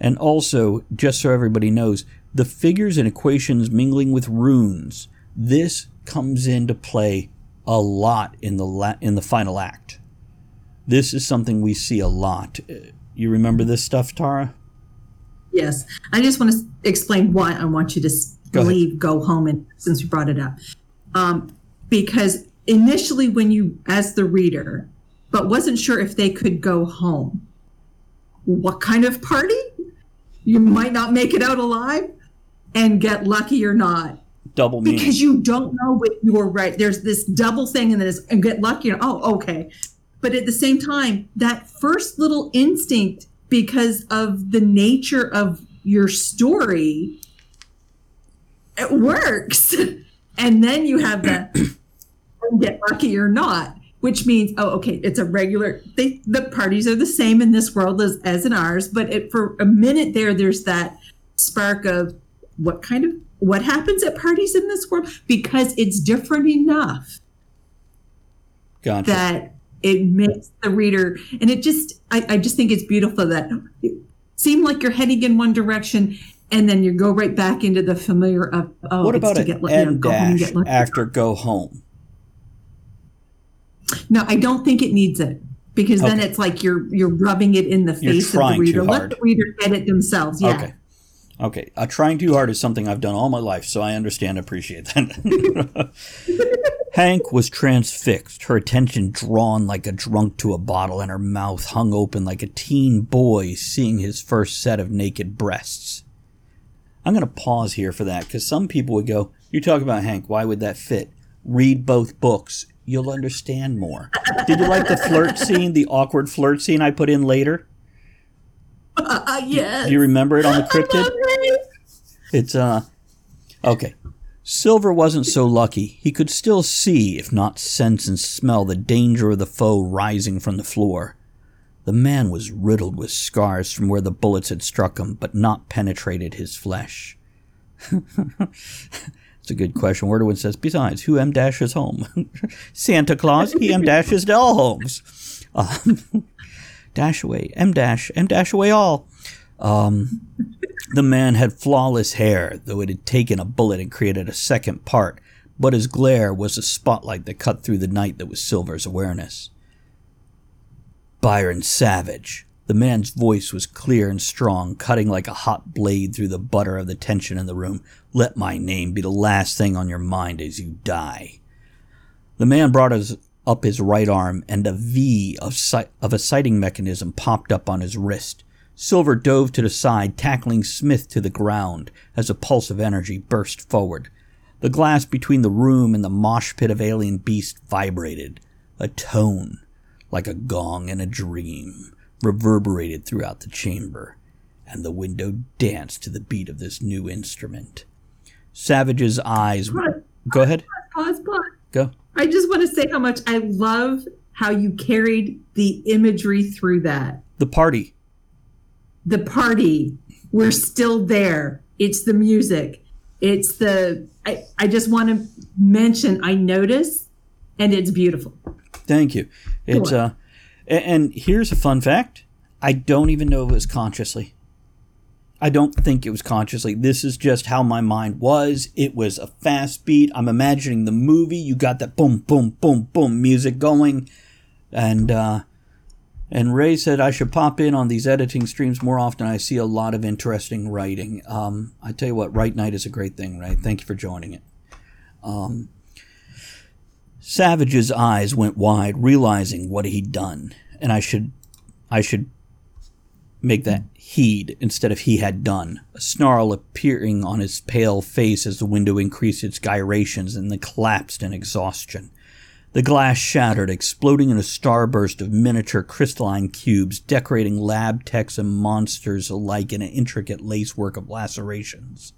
and also, just so everybody knows, the figures and equations mingling with runes. This comes into play a lot in the la- in the final act. This is something we see a lot. You remember this stuff, Tara? Yes. I just want to explain why I want you to go leave, ahead. go home, and since you brought it up, um, because initially when you, as the reader, but wasn't sure if they could go home. What kind of party? You might not make it out alive and get lucky or not double meaning. Because you don't know what you're right. There's this double thing, and then it's and get lucky. And, oh, okay. But at the same time, that first little instinct, because of the nature of your story, it works. *laughs* and then you have the *clears throat* get lucky or not, which means, oh, okay, it's a regular. They, the parties are the same in this world as, as in ours, but it, for a minute there, there's that spark of what kind of what happens at parties in this world? Because it's different enough gotcha. that it makes the reader and it just I, I just think it's beautiful that it seemed like you're heading in one direction and then you go right back into the familiar of oh what about to get, you know, go home get after go home? No i don't think it needs it because then it's like you're you're rubbing it in the face of the reader. Let the reader get it themselves yeah. Okay Okay, uh, trying too hard is something I've done all my life, so I understand, appreciate that. *laughs* Hank was transfixed, her attention drawn like a drunk to a bottle, and her mouth hung open like a teen boy seeing his first set of naked breasts. I'm going to pause here for that because some people would go, You talk about Hank, why would that fit? Read both books, you'll understand more. Did you like the flirt scene, the awkward flirt scene I put in later? *laughs* Uh, yes. Do you remember it on the *laughs* cryptid? It's uh okay. Silver wasn't so lucky. He could still see, if not sense and smell, the danger of the foe rising from the floor. The man was riddled with scars from where the bullets had struck him, but not penetrated his flesh. *laughs* It's a good question. Wordowin says, besides, who em dashes home? Santa Claus, he em dashes to all homes. Um, dash away, em dash, em dash away all. Um, *laughs* the man had flawless hair, though it had taken a bullet and created a second part, but his glare was a spotlight that cut through the night that was Silver's awareness. Byron Savage. The man's voice was clear and strong, cutting like a hot blade through the butter of the tension in the room. Let my name be the last thing on your mind as you die. The man brought his up his right arm, and a V of, si- of a sighting mechanism popped up on his wrist. Silver dove to the side, tackling Smith to the ground as a pulse of energy burst forward. The glass between the room and the mosh pit of alien beasts vibrated. A tone, like a gong in a dream, reverberated throughout the chamber, and the window danced to the beat of this new instrument. Savage's eyes. Pause, Go ahead. Pause, pause. Go. I just want to say how much I love how you carried the imagery through that. The party. The party, we're still there. It's the music. It's the, I, I just want to mention, I notice, and it's beautiful. Thank you. It's uh, and here's a fun fact. I don't even know if it was consciously. I don't think it was consciously. This is just how my mind was. It was a fast beat. I'm imagining the movie. You got that boom, boom, boom, boom music going, and uh, and Ray said I should pop in on these editing streams more often. I see a lot of interesting writing. Um, I tell you what, Write Night is a great thing, Ray. Thank you for joining it. Um, Savage's eyes went wide, realizing what he'd done, and I should, I should make that heed instead of he had done. A snarl appearing on his pale face as the window increased its gyrations and then collapsed in exhaustion. The glass shattered, exploding in a starburst of miniature crystalline cubes, decorating lab techs and monsters alike in an intricate lacework of lacerations.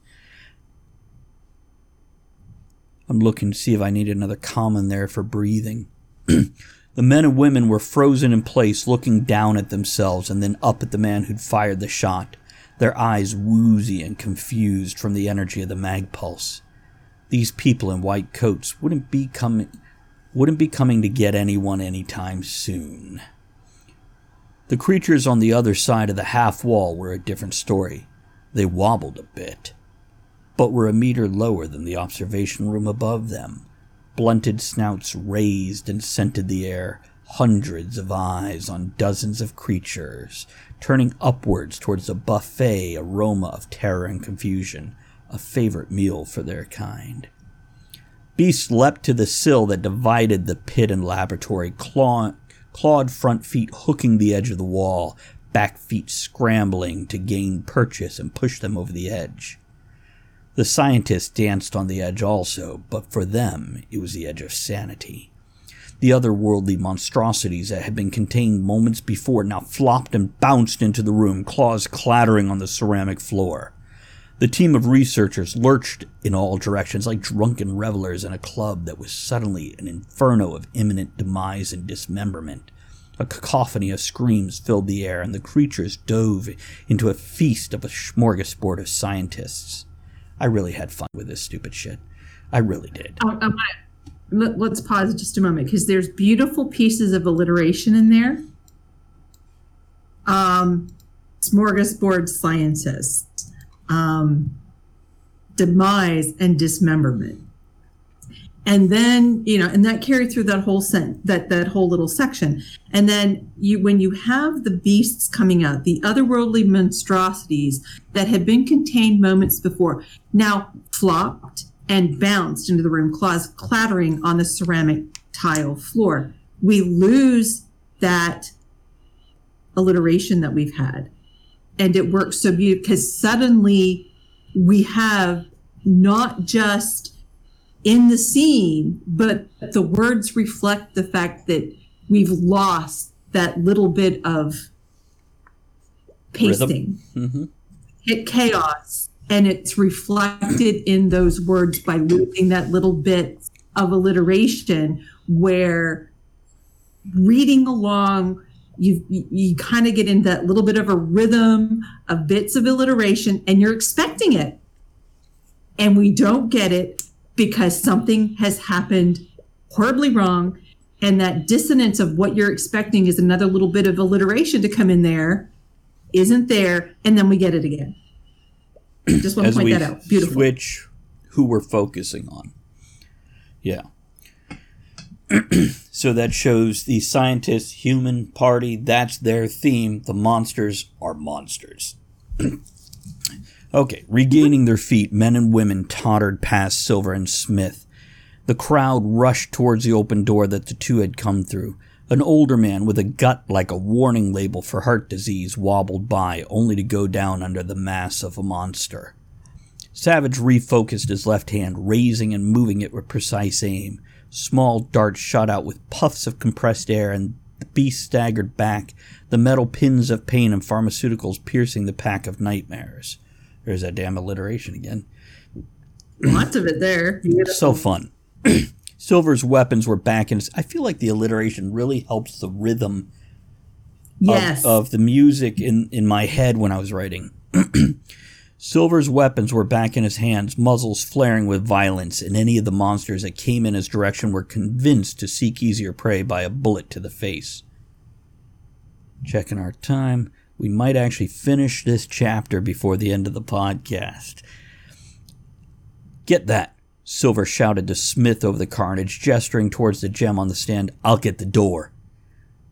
I'm looking to see if I need another comma in there for breathing. *clears throat* the men and women were frozen in place, looking down at themselves and then up at the man who'd fired the shot, their eyes woozy and confused from the energy of the mag pulse. These people in white coats wouldn't be coming wouldn't be coming to get anyone anytime soon. The creatures on the other side of the half wall were a different story. They wobbled a bit, but were a meter lower than the observation room above them. Blunted snouts raised and scented the air, hundreds of eyes on dozens of creatures, turning upwards towards the buffet aroma of terror and confusion, a favorite meal for their kind. Beasts leapt to the sill that divided the pit and laboratory, claw- clawed front feet hooking the edge of the wall, back feet scrambling to gain purchase and push them over the edge. The scientists danced on the edge also, but for them it was the edge of sanity. The otherworldly monstrosities that had been contained moments before now flopped and bounced into the room, claws clattering on the ceramic floor. The team of researchers lurched in all directions like drunken revelers in a club that was suddenly an inferno of imminent demise and dismemberment. A cacophony of screams filled the air, and the creatures dove into a feast of a smorgasbord of scientists. I really had fun with this stupid shit. I really did. I wanna, let, let's pause just a moment because there's beautiful pieces of alliteration in there. Um, smorgasbord scientists, um, demise and dismemberment, and then you know, and that carried through that whole sent that that whole little section. And then you, when you have the beasts coming out, the otherworldly monstrosities that had been contained moments before, now flopped and bounced into the room, claws clattering on the ceramic tile floor. We lose that alliteration that we've had. And it works so beautifully because suddenly we have not just in the scene, but the words reflect the fact that we've lost that little bit of pasting. Hmm hit chaos and it's reflected in those words by losing that little bit of alliteration where reading along you you, you kind of get into that little bit of a rhythm of bits of alliteration and you're expecting it. And we don't get it because something has happened horribly wrong and that dissonance of what you're expecting is another little bit of alliteration to come in there isn't there and then we get it again *clears throat* just want to point that out beautiful switch who we're focusing on. Yeah. *clears throat* so that shows the scientists, human party, that's their theme. The monsters are monsters. *clears throat* okay, regaining their feet, men and women tottered past Silver and Smith. The crowd rushed towards the open door that the two had come through. An older man with a gut like a warning label for heart disease wobbled by, only to go down under the mass of a monster. Savage refocused his left hand, raising and moving it with precise aim. Small darts shot out with puffs of compressed air, and the beast staggered back, the metal pins of pain and pharmaceuticals piercing the pack of nightmares. There's that damn alliteration again. Lots of it there. So fun. *clears throat* Silver's weapons were back, and I feel like the alliteration really helps the rhythm Yes. of, of the music in, in my head when I was writing. *clears throat* Silver's weapons were back in his hands, muzzles flaring with violence, and any of the monsters that came in his direction were convinced to seek easier prey by a bullet to the face. Checking our time, we might actually finish this chapter before the end of the podcast. Get that, Silver shouted to Smith over the carnage, gesturing towards the gem on the stand. I'll get the door.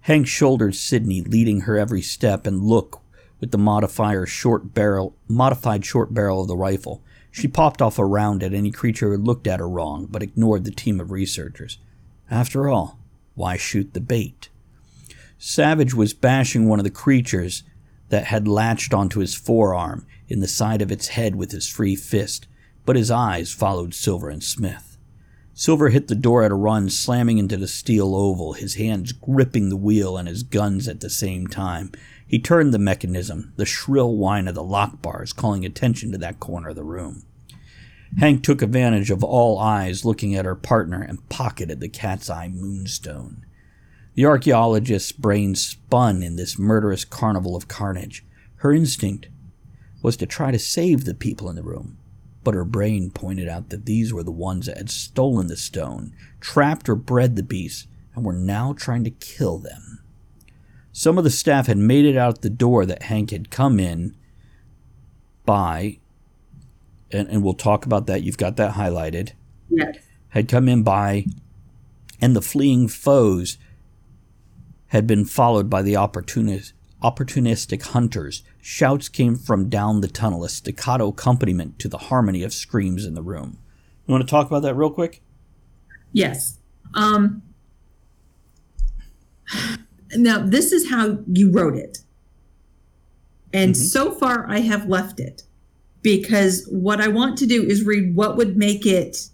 Hank shouldered Sydney, leading her every step, and look with the modifier short barrel, modified short barrel of the rifle. She popped off a round at any creature who looked at her wrong, but ignored the team of researchers. After all, why shoot the bait? Savage was bashing one of the creatures that had latched onto his forearm in the side of its head with his free fist, but his eyes followed Silver and Smith. Silver hit the door at a run, slamming into the steel oval, his hands gripping the wheel and his guns at the same time. He turned the mechanism, the shrill whine of the lock bars calling attention to that corner of the room. Hank took advantage of all eyes looking at her partner and pocketed the cat's eye moonstone. The archaeologist's brain spun in this murderous carnival of carnage. Her instinct was to try to save the people in the room, but her brain pointed out that these were the ones that had stolen the stone, trapped or bred the beasts, and were now trying to kill them. Some of the staff had made it out the door that Hank had come in by, and, and we'll talk about that. You've got that highlighted. Yes. Had come in by, and the fleeing foes had been followed by the opportunist, opportunistic hunters. Shouts came from down the tunnel, a staccato accompaniment to the harmony of screams in the room. You want to talk about that real quick? Yes. Um, now, this is how you wrote it. And so far, I have left it because what I want to do is read what would make it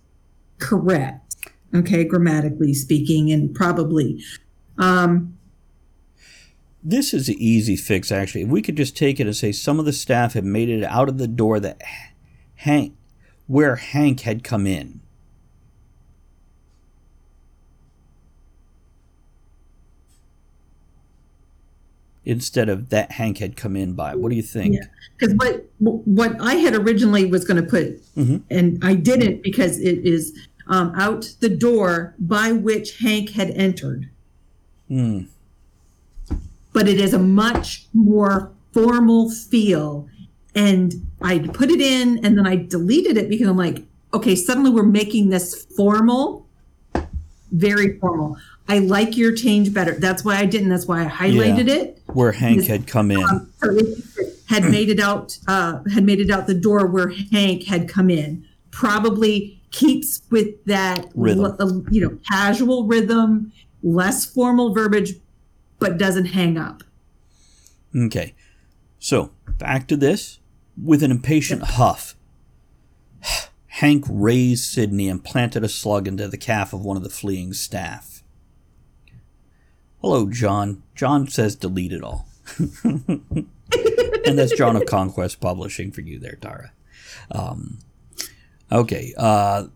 correct, okay, grammatically speaking, and probably. Um, This is an easy fix, actually. If we could just take it and say some of the staff had made it out of the door that Hank, where Hank had come in. Instead of that Hank had come in by. What do you think? Yeah. because what what I had originally was going to put, Mhm. and I didn't because it is um, out the door by which Hank had entered. Hmm. But it is a much more formal feel, and I put it in, and then I deleted it because I'm like, okay, suddenly we're making this formal, very formal. I like your change better. That's why I didn't. That's why I highlighted Yeah. it. Where Hank had come in. Um, so had made it out uh, had made it out the door where Hank had come in. Probably keeps with that Rhythm. uh, you know casual rhythm, less formal verbiage, but doesn't hang up. Okay. So, back to this. With an impatient huff, Hank raised Sidney and planted a slug into the calf of one of the fleeing staff. Hello, John. John says delete it all. *laughs* and that's John of Conquest Publishing for you there, Tara. Um, okay. Uh,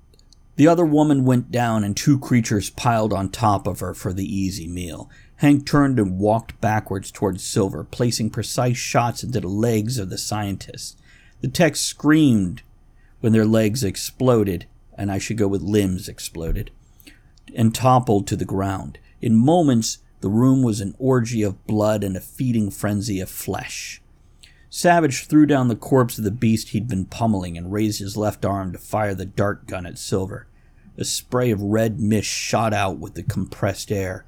the other woman went down, and two creatures piled on top of her for the easy meal. Hank turned and walked backwards towards Silver, placing precise shots into the legs of the scientists. The techs screamed when their legs exploded, and I should go with limbs exploded, and toppled to the ground. In moments, the room was an orgy of blood and a feeding frenzy of flesh. Savage threw down the corpse of the beast he'd been pummeling and raised his left arm to fire the dart gun at Silver. A spray of red mist shot out with the compressed air,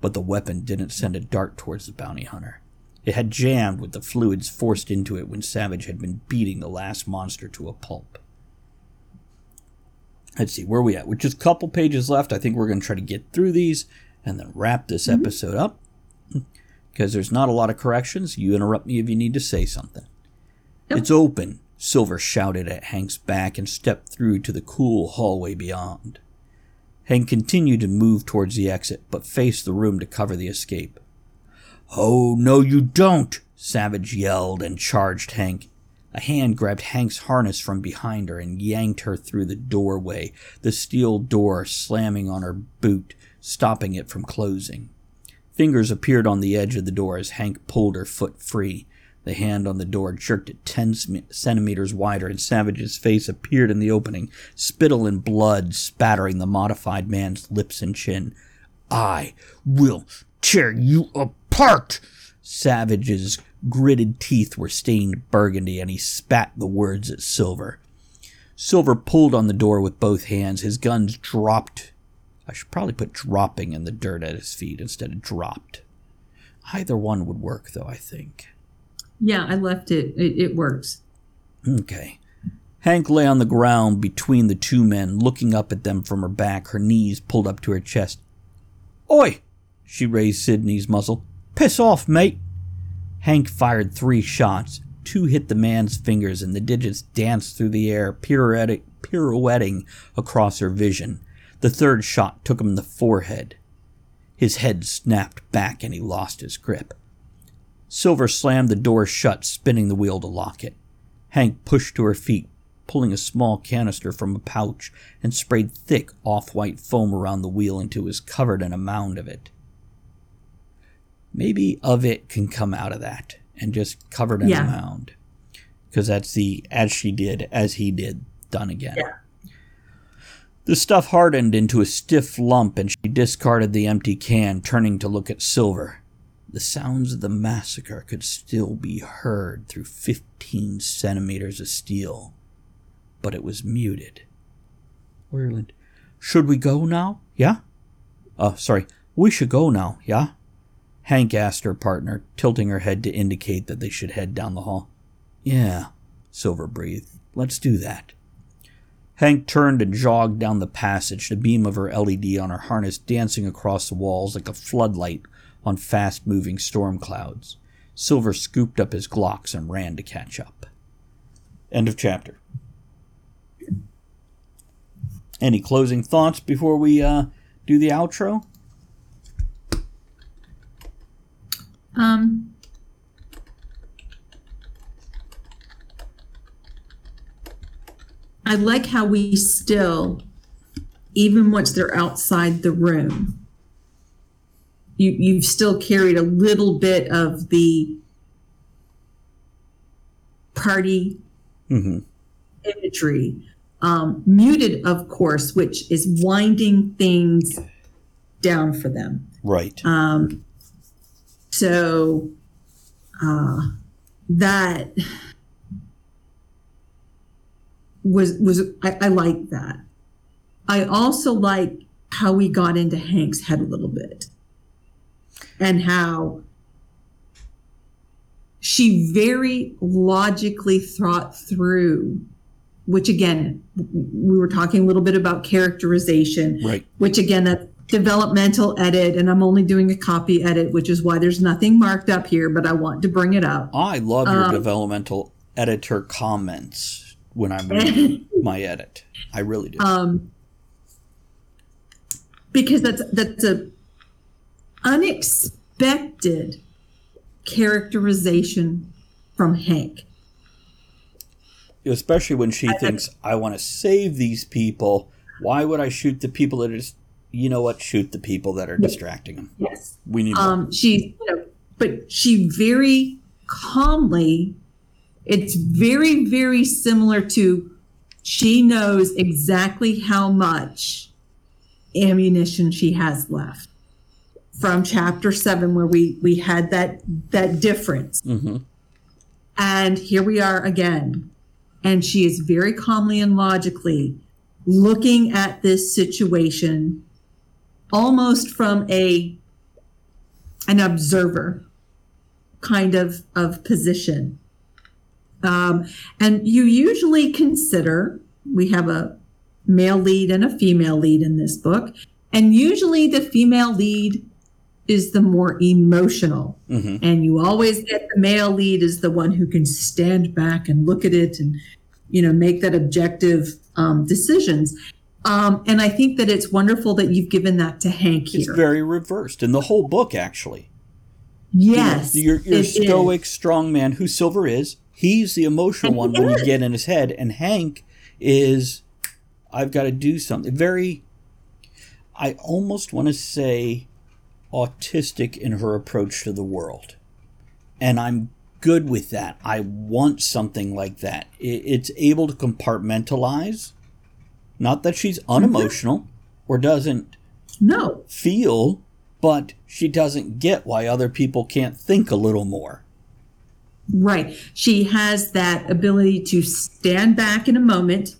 but the weapon didn't send a dart towards the bounty hunter. It had jammed with the fluids forced into it when Savage had been beating the last monster to a pulp. Let's see, where are we at? With just a couple pages left, I think we're going to try to get through these and then wrap this mm-hmm. episode up. *clears throat* Because there's not a lot of corrections. You interrupt me if you need to say something. Yep. It's open. Silver shouted at Hank's back and stepped through to the cool hallway beyond. Hank continued to move towards the exit, but faced the room to cover the escape. Oh, no, you don't! Savage yelled and charged Hank. A hand grabbed Hank's harness from behind her and yanked her through the doorway, the steel door slamming on her boot, stopping it from closing. Fingers appeared on the edge of the door as Hank pulled her foot free. The hand on the door jerked it ten centimeters wider, and Savage's face appeared in the opening, spittle and blood spattering the modified man's lips and chin. I will tear you apart! Savage's gritted teeth were stained burgundy, and he spat the words at Silver. Silver pulled on the door with both hands. His guns dropped. I should probably put dropping in the dirt at his feet instead of dropped. Either one would work, though, I think. Yeah, I left it. It, it works. Okay. Hank lay on the ground between the two men, looking up at them from her back, her knees pulled up to her chest. Oi! She raised Sidney's muzzle. Piss off, mate! Hank fired three shots. Two hit the man's fingers, and the digits danced through the air, pirouetting across her vision. The third shot took him in the forehead. His head snapped back, and he lost his grip. Silver slammed the door shut, spinning the wheel to lock it. Hank pushed to her feet, pulling a small canister from a pouch, and sprayed thick off white foam around the wheel until it was covered in a mound of it. Maybe of it can come out of that and just covered in yeah. a mound. Because that's the as she did, as he did, done again. Yeah. The stuff hardened into a stiff lump and she discarded the empty can, turning to look at Silver. The sounds of the massacre could still be heard through 15 centimeters of steel, but it was muted. Ireland, should we go now? Yeah? Uh, sorry, we should go now, yeah? Hank asked her partner, tilting her head to indicate that they should head down the hall. Yeah, Silver breathed. Let's do that. Hank turned and jogged down the passage, the beam of her LED on her harness dancing across the walls like a floodlight on fast moving storm clouds. Silver scooped up his Glocks and ran to catch up. End of chapter. Any closing thoughts before we uh, do the outro? Um, I like how we still, even once they're outside the room, you you've still carried a little bit of the party mm-hmm. imagery. Um, muted of course which is winding things down for them. Right. Um, so uh, that was was I, I like that. I also like how we got into hank's head a little bit and how she very logically thought through which again we were talking a little bit about characterization right. which again that developmental edit and i'm only doing a copy edit which is why there's nothing marked up here but i want to bring it up. I love your um, developmental editor comments when i'm reading *laughs* my edit. I really do. Um because that's that's a unexpected characterization from Hank. Especially when she I, thinks, I want to save these people. Why would I shoot the people that are you know what, shoot the people that are yes. distracting them? Yes. We need um, She, you know, but she very calmly, it's very, very similar to she knows exactly how much ammunition she has left from chapter seven where we we had that that difference. Mm-hmm. and here we are again. And she is very calmly and logically looking at this situation almost from a an observer kind of of position. Um, and you usually consider we have a male lead and a female lead in this book and usually the female lead is the more emotional. And you always get the male lead is the one who can stand back and look at it and, you know, make that objective um, decisions. Um, and I think that it's wonderful that you've given that to Hank here. It's very reversed in the whole book, actually. You know, yes. your your is. stoic, strong man, who Silver is. He's the emotional one when you is. get in his head, and Hank is, I've got to do something. Very, I almost want to say, autistic in her approach to the world, and I'm good with that. I want something like that. It's able to compartmentalize. Not that she's mm-hmm. unemotional or doesn't No. feel, but she doesn't get why other people can't think a little more. Right. She has that ability to stand back in a moment,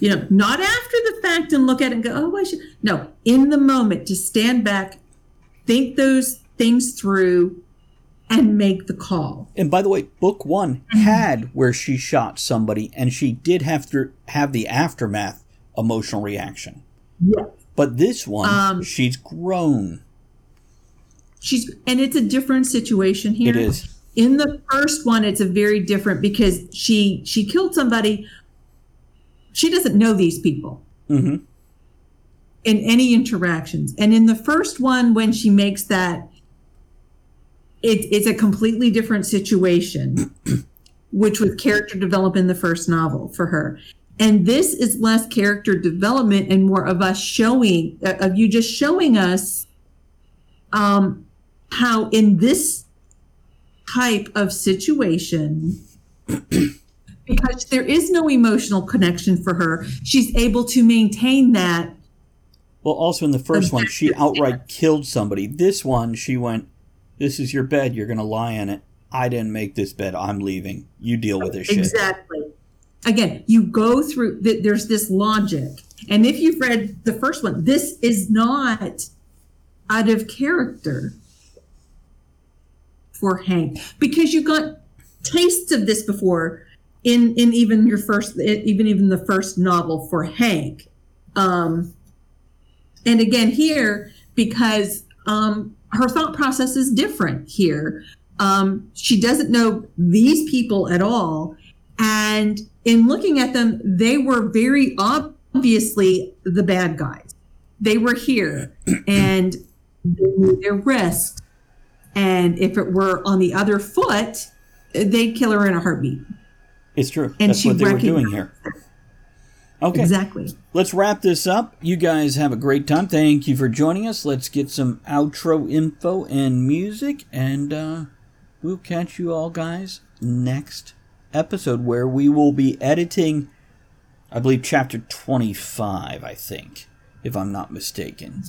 you know, not after the fact and look at it and go, oh, I should. No, in the moment to stand back, think those things through, and make the call. And by the way, book one had where she shot somebody and she did have to have the aftermath emotional reaction. Yeah. But this one, Um, she's grown. She's, and it's a different situation here. It is. In the first one, it's a very different because she she killed somebody. She doesn't know these people. hmm in any interactions. And in the first one, when she makes that, it, it's a completely different situation, *clears throat* which was character development in the first novel for her. And this is less character development and more of us showing, uh, of you just showing us um, how in this type of situation, *clears throat* because there is no emotional connection for her, she's able to maintain that Well, also in the first one, she outright killed somebody. This one, she went, This is your bed. You're going to lie in it. I didn't make this bed. I'm leaving. You deal with this shit. Exactly. Again, you go through, th- there's this logic. And if you've read the first one, this is not out of character for Hank because you got tastes of this before in in even your first even even the first novel for Hank. Um and again here because um her thought process is different here. Um she doesn't know these people at all and in looking at them they were very obviously the bad guys. They were here and they knew their risks and if it were on the other foot, they'd kill her in a heartbeat. It's true. And That's she what they were doing here. Okay. Exactly. Let's wrap this up. You guys have a great time. Thank you for joining us. Let's get some outro info and music, and uh, we'll catch you all, guys, next episode where we will be editing, I believe, chapter 25, I think, if I'm not mistaken.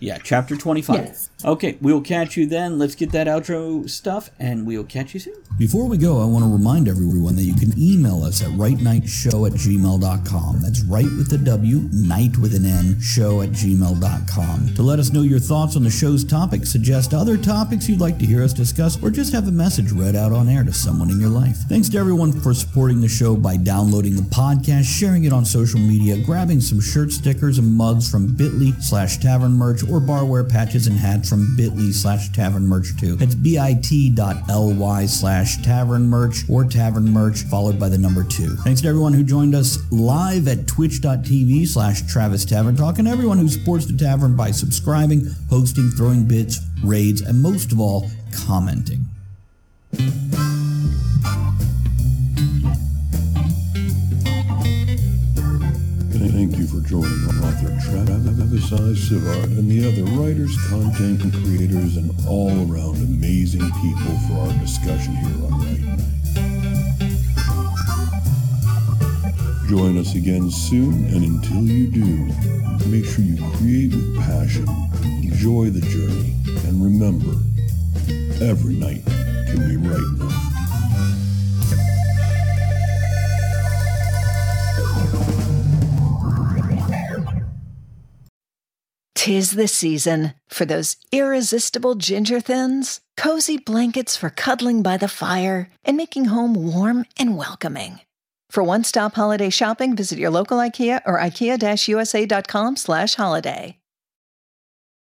Yeah, chapter 25. Yes. Okay, we'll catch you then. Let's get that outro stuff, and we'll catch you soon. Before we go, I want to remind everyone that you can email us at writenightshow at gmail.com. That's right with the W, night with an N, show at gmail.com. To let us know your thoughts on the show's topic, suggest other topics you'd like to hear us discuss, or just have a message read out on air to someone in your life. Thanks to everyone for supporting the show by downloading the podcast, sharing it on social media, grabbing some shirt stickers and mugs from bit.ly slash tavern merch, or barware patches and hats from bit.ly slash tavern merch too. That's bit.ly slash tavern merch or tavern merch followed by the number two. Thanks to everyone who joined us live at twitch.tv slash Travis Tavern Talk and everyone who supports the tavern by subscribing, hosting, throwing bits, raids, and most of all, commenting. Joining author Travis I. Sivard and the other writers, content creators, and all around amazing people for our discussion here on Write Night. Join us again soon, and until you do, make sure you create with passion, enjoy the journey, and remember, every night can be right enough. Tis the season for those irresistible ginger thins, cozy blankets for cuddling by the fire, and making home warm and welcoming. For one-stop holiday shopping, visit your local IKEA or ikea-usa.com slash holiday.